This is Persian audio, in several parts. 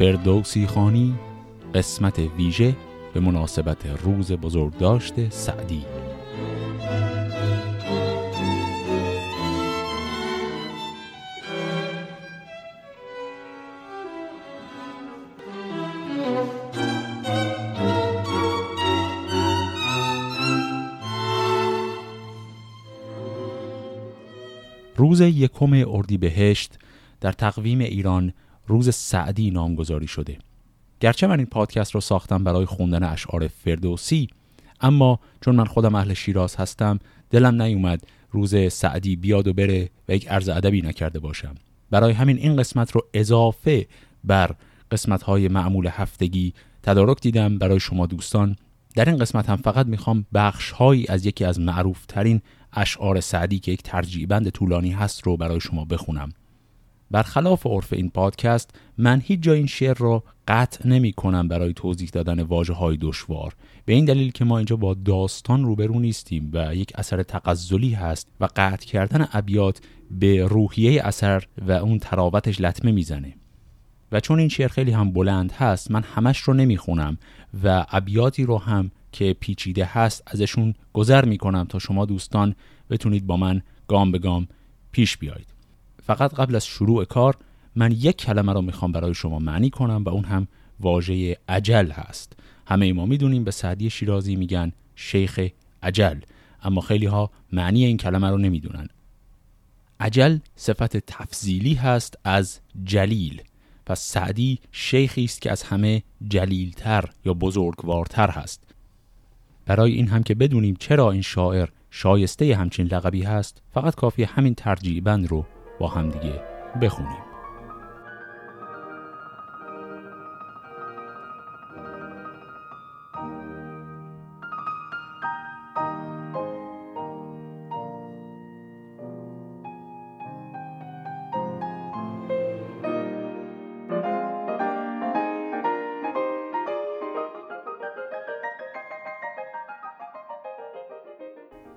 فردوسی خانی قسمت ویژه به مناسبت روز بزرگداشت سعدی. روز یکم اردیبهشت در تقویم ایران روز سعدی نامگذاری شده. گرچه من این پادکست رو ساختم برای خوندن اشعار فردوسی اما چون من خودم اهل شیراز هستم دلم نیومد روز سعدی بیاد و بره و یک عرض ادبی نکرده باشم. برای همین این قسمت رو اضافه بر قسمت های معمول هفتگی تدارک دیدم برای شما دوستان. در این قسمت هم فقط می‌خوام بخش هایی از یکی از معروف ترین اشعار سعدی که یک ترجیبند طولانی هست رو برای شما بخونم. برخلاف عرف این پادکست من هیچ جای این شعر رو قطع نمی کنم برای توضیح دادن واجه های دشوار. به این دلیل که ما اینجا با داستان روبرو نیستیم و یک اثر تقزلی هست و قطع کردن ابیات به روحیه اثر و اون تراوتش لطمه می‌زنه. و چون این شعر خیلی هم بلند هست من همش رو نمی‌خونم و ابیاتی رو هم که پیچیده هست ازشون گذر می‌کنم تا شما دوستان بتونید با من گام به گام پیش بیایید. فقط قبل از شروع کار من یک کلمه رو می‌خوام برای شما معنی کنم و اون هم واژه عجل هست. همه ما می‌دونیم به سعدی شیرازی میگن شیخ عجل اما خیلی ها معنی این کلمه رو نمی‌دونن. عجل صفت تفضیلی هست از جلیل پس سعدی شیخی است که از همه جلیلتر یا بزرگوارتر هست. برای این هم که بدونیم چرا این شاعر شایسته همچین لقبی هست فقط کافی همین ترجیبند رو با همدیگه بخونیم.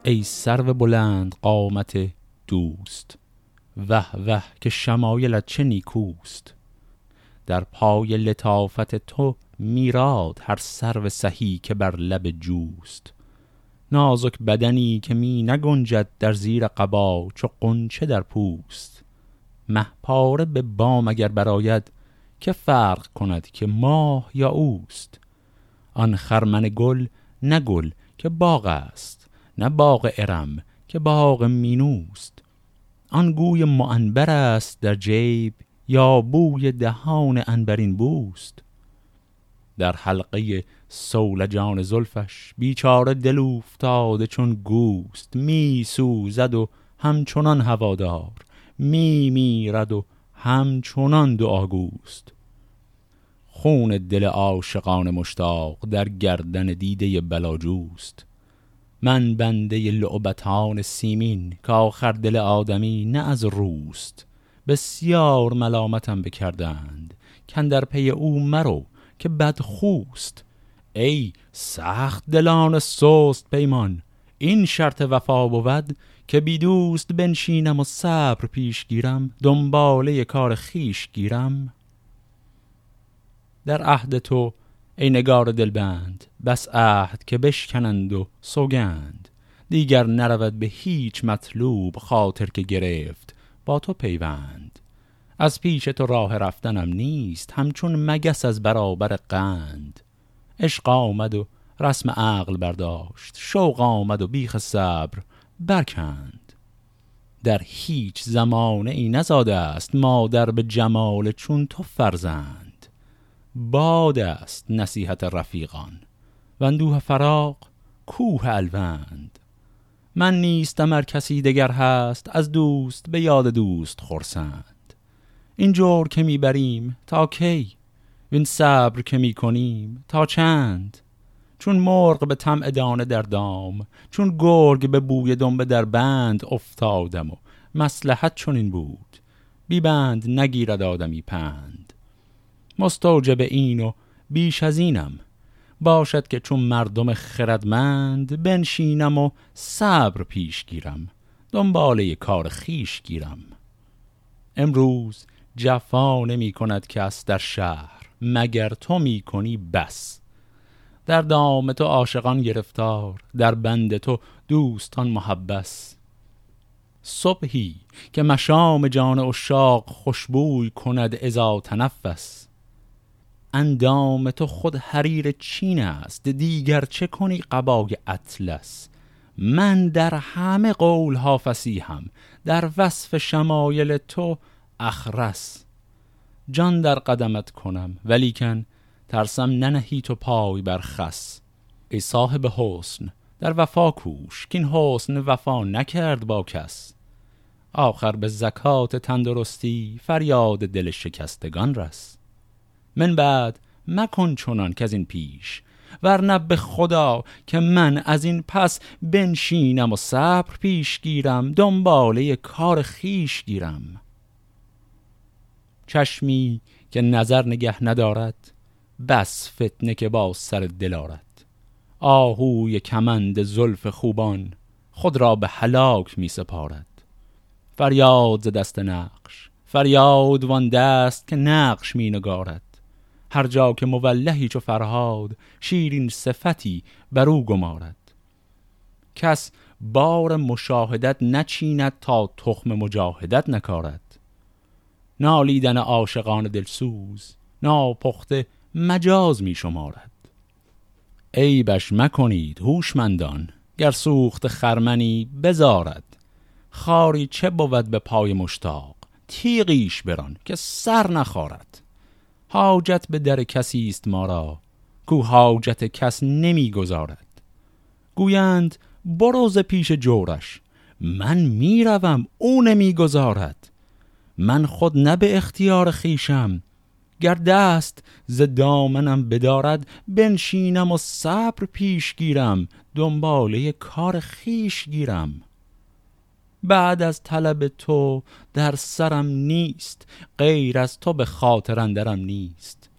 ای سرو بلند قامت دوست. وه وه که شمایلت چه نیکوست. در پای لطافت تو میراد هر سرو سهی که بر لب جوست. نازک بدنی که می نگنجد در زیر قبا چو قنچه در پوست. مهپاره به بام اگر براید که فرق کند که ماه یا اوست؟ آن خرمن گل نه گل که باغ است نه باغ ارم که باغ مینوست. آن گوی معنبر است در جیب یا بوی دهان انبرین بوست؟ در حلقه سولجان زلفش بیچاره دل افتاده چون گوست می سوزد و همچنان هوادار می میرد و همچنان دعاگوست خون دل عاشقان مشتاق در گردن دیده بلاجوست. من بنده لعبتان سیمین که آخر دل آدمی نه از روست. بسیار ملامتم بکردند کن در پی او مرو که بدخوست. ای سخت دلان سست پیمان این شرط وفا بود که بی دوست بنشینم و صبر پیش گیرم دنباله کار خیش گیرم. در عهد تو ای نگار دلبند بس عهد که بشکنند و سوگند. دیگر نرود به هیچ مطلوب خاطر که گرفت با تو پیوند. از پیش تو راه رفتنم نیست همچون مگس از برابر قند. عشق آمد و رسم عقل برداشت شوق آمد و بیخ صبر برکند. در هیچ زمانه ای نزاده است مادر به جمال چون تو فرزند. باد است نصیحت رفیقان و اندوه فراق کوه الوند. من نیستم ار کسی دگر هست از دوست به یاد دوست خورسند این جور که می‌بریم تا کی؟ این صبر که می‌کنیم تا چند؟ چون مرغ به طمع دانه در دام چون گرگ به بوی دنبه در بند افتادم و مسلحت این بود. بی بند نگیرد آدمی پند. مستوجب این و بیش از اینم. باشد که چون مردم خردمند بنشینم و صبر پیش گیرم. دنباله کار خیش گیرم. امروز جفا نمی کند کس در شهر مگر تو می کنی بس. در دام تو عاشقان گرفتار در بند تو دوستان محبس. صبحی که مشام جان اشاق خوشبوی کند ازا تنفس. اندام تو خود حریر چین است دیگر چه کنی قبای اطلس؟ من در همه قول ها فسیحم در وصف شمایل تو اخرس. جان در قدمت کنم ولیکن ترسم ننهی تو پای بر خس. ای صاحب حسن در وفا کوش که این حسن وفا نکرد با کس. آخر به زکات تندرستی فریاد دل شکستگان رس. من بعد مکن چنان که از این پیش ورنه به خدا که من از این پس بنشینم و صبر پیش گیرم دنباله کار خیش گیرم. چشمی که نظر نگه ندارد بس فتنه که با سر دل آرد. آهوی کمند زلف خوبان خود را به هلاک می سپارد. فریاد ز دست نقش فریاد وان دست که نقش می نگارد. هر جا که مولهی چو فرهاد شیرین صفتی بر او گمارد. کس بار مشاهدت نچیند تا تخم مجاهدت نکارد. نالیدن عاشقان دلسوز ناپخته مجاز می شمارد. عیبش مکنید هوشمندان گر سوخت خرمنی بزارد. خاری چه بود به پای مشتاق؟ تیغیش بران که سر نخارد. حاجت به در کسی است ما را کو حاجت کس نمی‌گذارد گویند بروز پیش جورش من می‌روم او نمی‌گذارد من خود نه به اختیار خیشم گر دست ز دامنم بدارد بنشینم و صبر پیش گیرم دنباله کار خیش گیرم. بعد از طلب تو در سرم نیست غیر از تو به خاطر اندرم نیست.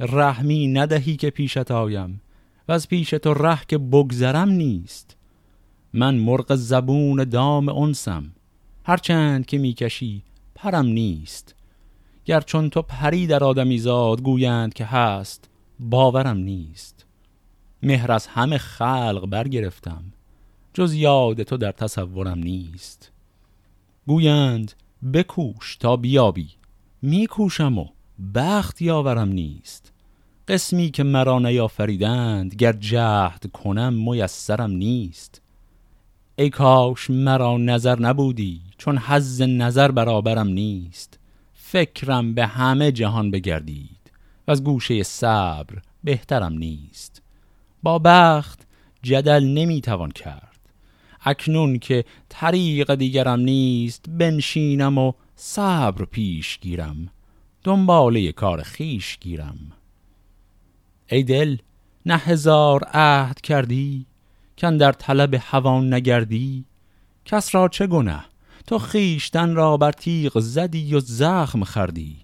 رحمی ندهی که پیشت آیم و از پیش تو ره که بگذرم نیست. من مرغ زبون دام انسم هرچند که می‌کشی پرم نیست. گر چون تو پری در آدمی زاد گویند که هست باورم نیست. مهر از همه خلق برگرفتم. جز یاد تو در تصورم نیست. گویند بکوش تا بیابی میکوشم و بخت یاورم نیست. قسمی که مرا نیافریدند گر جهد کنم میسرم نیست. ای کاش مرا نظر نبودی چون حز نظر برابرم نیست. فکرم به همه جهان بگردید و از گوشه صبر بهترم نیست. با بخت جدل نمی‌توان کرد. اکنون که طریق دیگرم نیست بنشینم و صبر پیش گیرم. دنباله کار خیش گیرم. ای دل نه هزار عهد کردی کن در طلب هوان نگردی. کس را چه گنه؟ تو خیشتن را بر تیغ زدی و زخم خردی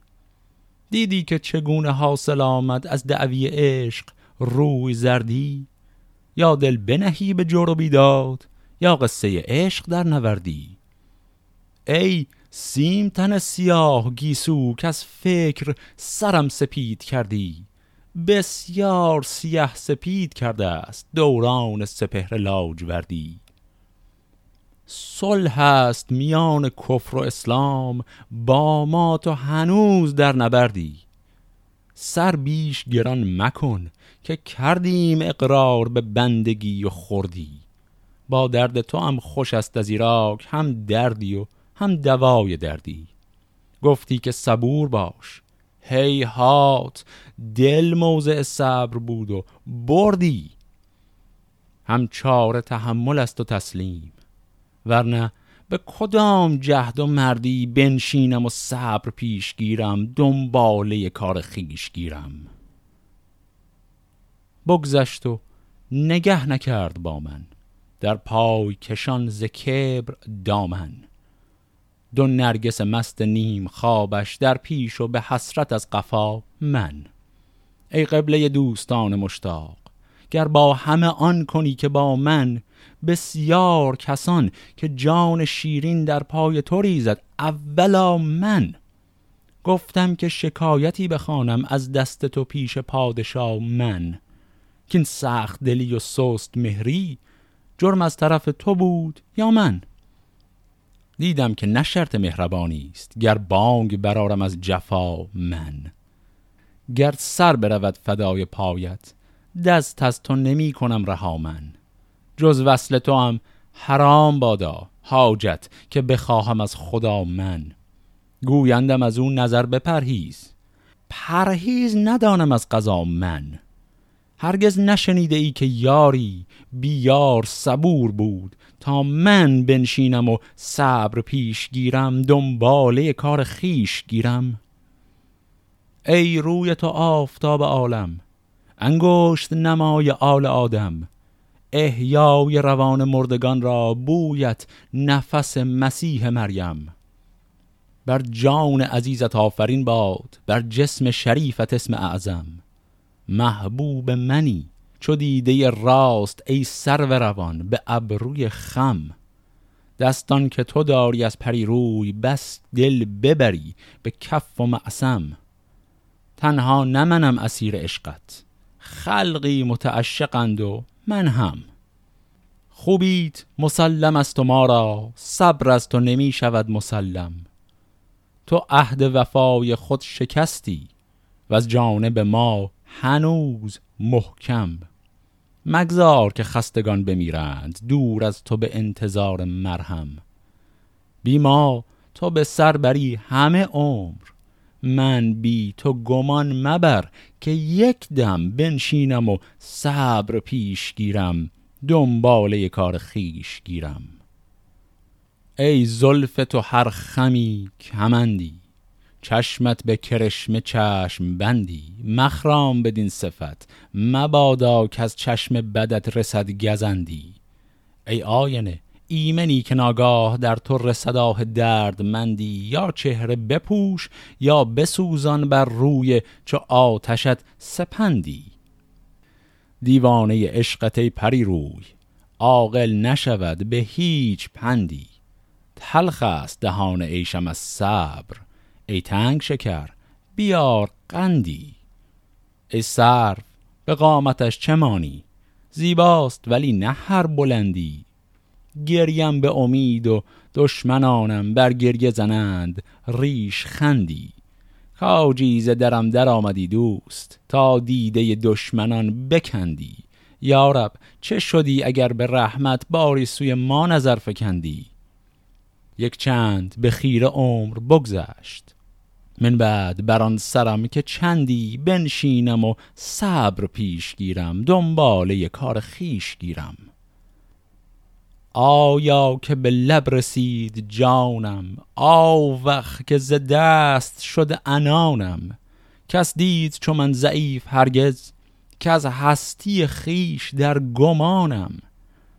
دیدی که چگونه حاصل آمد از دعوی عشق روی زردی؟ یا دل بنهی به جور بیداد یا قصه عشق در نوردی؟ ای سیم تن سیاه گیسو که از فکر سرم سپید کردی. بسیار سیاه سپید کرده است دوران سپهر لاجوردی. صلح است میان کفر و اسلام با ما تو هنوز در نبردی. سر بیش گران مکن که کردیم اقرار به بندگی و خوردی. با درد تو هم خوش است از ایراک هم دردی و هم دوای دردی. گفتی که صبور باش. هی هات دل موضع صبر بود و بردی. هم چاره تحمل است و تسلیم ورنه به کدام جهد و مردی بنشینم و صبر پیش گیرم دنباله کار خیش گیرم. بگذشت و نگه نکرد با من. در پای کشان ز کبر دامن. دو نرگس مست نیم خوابش در پیش و به حسرت از قفا من. ای قبله دوستان مشتاق گر با همه آن کنی که با من بسیار کسان که جان شیرین در پای تو ریزد اولا من. گفتم که شکایتی بخوانم از دست تو پیش پادشاه من. که سخت دلی و سست مهری جرم از طرف تو بود یا من؟ دیدم که نه شرط مهربانی است گر بانگ برارم از جفا من. گر سر برود فدای پایت دست از تو نمی کنم رها من. جز وصل تو هم حرام بادا حاجت که بخواهم از خدا من. گویندم از اون نظر بپرهیز پرهیز ندانم از قضا من. هرگز نشنیده ای که یاری بیار صبور بود تا من بنشینم و صبر پیش گیرم دنباله کار خیش گیرم. ای روی تو آفتاب عالم انگشت نمای آل آدم احیای روان مردگان را بویت نفس مسیح مریم. بر جان عزیزت آفرین باد بر جسم شریفت اسم اعظم. محبوب منی. چو دیده راست ای سرو روان به ابروی خم. دستان که تو داری از پری روی بس دل ببری به کف و معصم. تنها نمنم اسیر عشقت خلقی متعشقند و من هم. خوبیت مسلم است و ما را صبر است و نمی شود مسلم. تو عهد وفای خود شکستی و از جانب ما هنوز محکم. مگذار که خستگان بمیرند دور از تو به انتظار مرهم. بیما تو به سر بری همه عمر. من بی تو گمان مبر که یک دم بنشینم و صبر پیش گیرم دنباله کار خیش گیرم. ای زلف تو هر خمی کمندی. چشمت به کرشم چشم بندی مخرام بدین صفت مبادا که از چشم بدت رسد گزندی. ای آینه ایمنی که ناگاه در تو رسداه درد مندی یا چهره بپوش یا بسوزان بر روی چو آتشت سپندی. دیوانه عشقت پری روی عاقل نشود به هیچ پندی. تلخ است دهان عیشم از صبر ای تنگ شکر بیار قندی. ای سرف به قامتش چه مانی؟ زیباست ولی نه هر بلندی. گریم به امید و دشمنانم بر گریه زنند ریش خندی. کاجیز درم در آمدی دوست تا دیده دشمنان بکندی. یارب چه شدی اگر به رحمت باری سوی ما نظر فکندی؟ یک چند به خیر عمر بگذشت. من بعد بر آن سرم که چندی بنشینم و صبر پیش گیرم دنباله کار خیش گیرم. آیا که به لب رسید جانم آوخ که ز دست شد انانم کس دید چو من ضعیف هرگز که از هستی خیش در گمانم.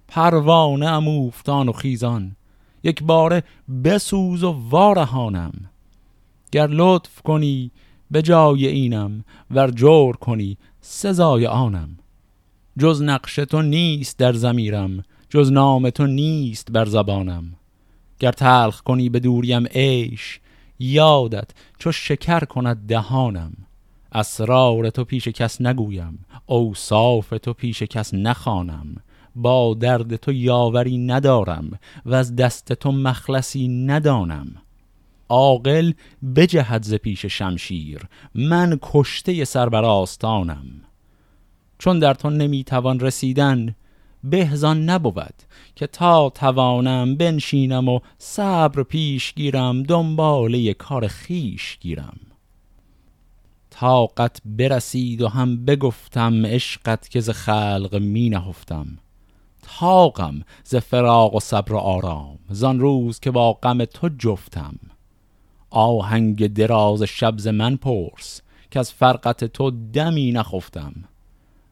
پروانه ام اوفتان و خیزان یک باره بسوز و وارهانم. گر لطف کنی به جای اینم ور جور کنی سزای آنم جز نقش تو نیست در زمیرم جز نام تو نیست بر زبانم گر تلخ کنی به دوریم عیش یادت چو شکر کند دهانم اسرار تو پیش کس نگویم اوصاف تو پیش کس نخوانم با درد تو یاوری ندارم و از دست تو مخلصی ندانم عاقل بجهد ز پیش شمشیر من کشته سر بر آستانم. چون در تو نمی‌توان رسیدن بهزان نبود که تا توانم بنشینم و صبر پیش گیرم دنباله کار خیش گیرم. طاقت برسید و هم بگفتم عشقت که ز خلق می نهفتم تاقم ز فراق و صبر و آرام زان روز که با غم تو جفتم. آهنگ دراز شب من پرس که از فرقت تو دمی نخفتم.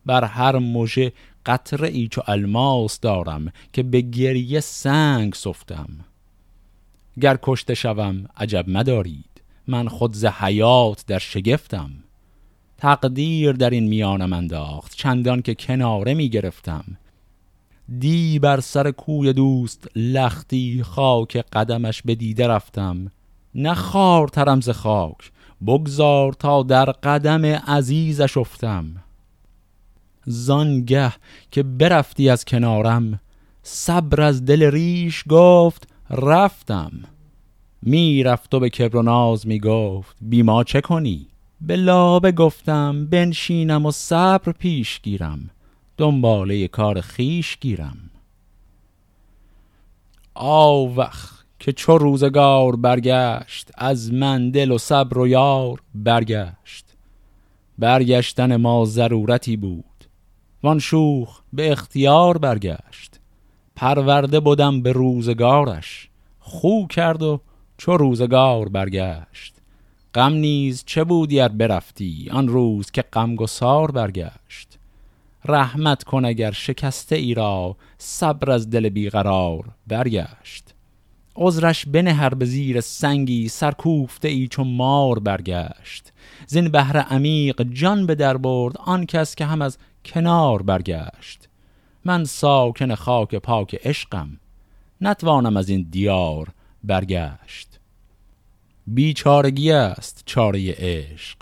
بر هر مژه قطره ای چو الماس دارم که به گریه سنگ سفتم. گر کشته شوم عجب مدارید من خود ز حیات در شگفتم. تقدیر در این میانم انداخت چندان که کناره می گرفتم. دی بر سر کوی دوست لختی خاک قدمش به دیده رفتم. نه ترم ز خاک بگذار تا در قدم عزیزش افتم. زانگه که برفتی از کنارم صبر از دل ریش گفت رفتم. می‌رفت و به کبر و ناز می‌گفت بیما چه کنی؟ به لابه گفتم بنشینم و صبر پیش گیرم دنباله کار خیش گیرم. آوخ! که چو روزگار برگشت از من دل و صبر و یار برگشت. برگشتن ما ضرورتی بود وان شوخ به اختیار برگشت. پرورده بودم به روزگارش خو کرد و چو روزگار برگشت. غم نیز چه بودی ار برفتی آن روز که غمگسار برگشت. رحمت کن اگر شکسته ای را صبر از دل بیقرار برگشت. عذرش بنهر به زیر سنگی سرکوفته ای چون مار برگشت. زین بهر عمیق جان به در برد آن کس که هم از کنار برگشت. من ساکن خاک پاک عشقم نتوانم از این دیار برگشت. بیچارگی است چاره عشق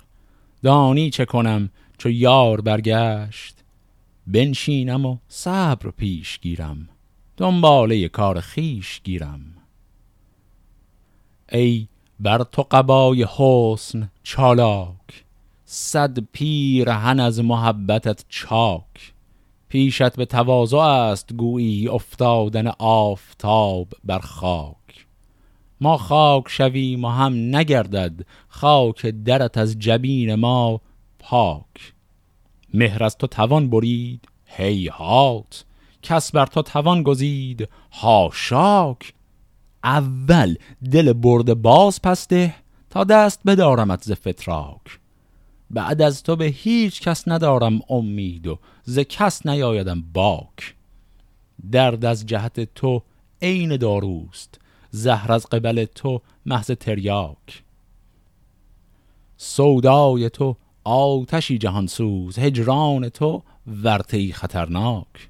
دانی چه کنم چو یار برگشت. بنشینم و صبر پیش گیرم دنباله کار خیش گیرم. ای بر تو قبای حسن چالاک صد پیرهن از محبتت چاک. پیشت به تواضع است گویی افتادن آفتاب بر خاک. ما خاک شویم و هم نگردد خاک درت از جبین ما پاک. مهر از تو توان برید هیهات کس بر تو توان گزید هاشاک. اول دل برده باز پسته تا دست بدارمت ز فتراک. بعد از تو به هیچ کس ندارم امید و ز کس نیایدم باک. درد از جهت تو عین داروست زهر از قبل تو محض تریاک. سودای تو آتشی جهانسوز هجران تو ورطهی خطرناک.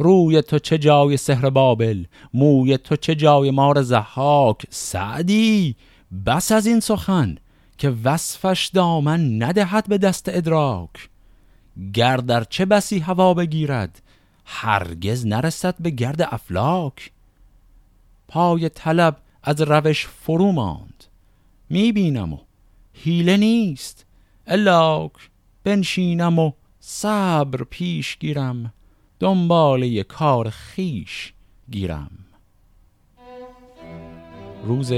روی تو چه جای سحر بابل؟ موی تو چه جای مار زحاک سعدی بس از این سخن که وصفش دامن ندهد به دست ادراک. گردر چه بسی هوا بگیرد هرگز نرسد به گرد افلاک. پای طلب از روش فرو ماند. می‌بینم و هیله نیست. الاک بنشینم و صبر پیش گیرم. دنباله کار خیش گیرم. روز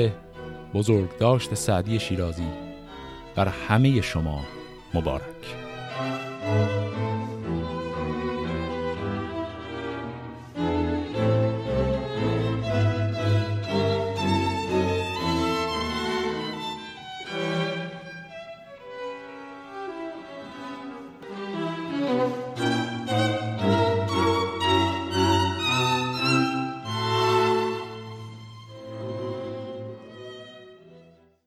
بزرگ داشت سعدی شیرازی بر همه شما مبارک.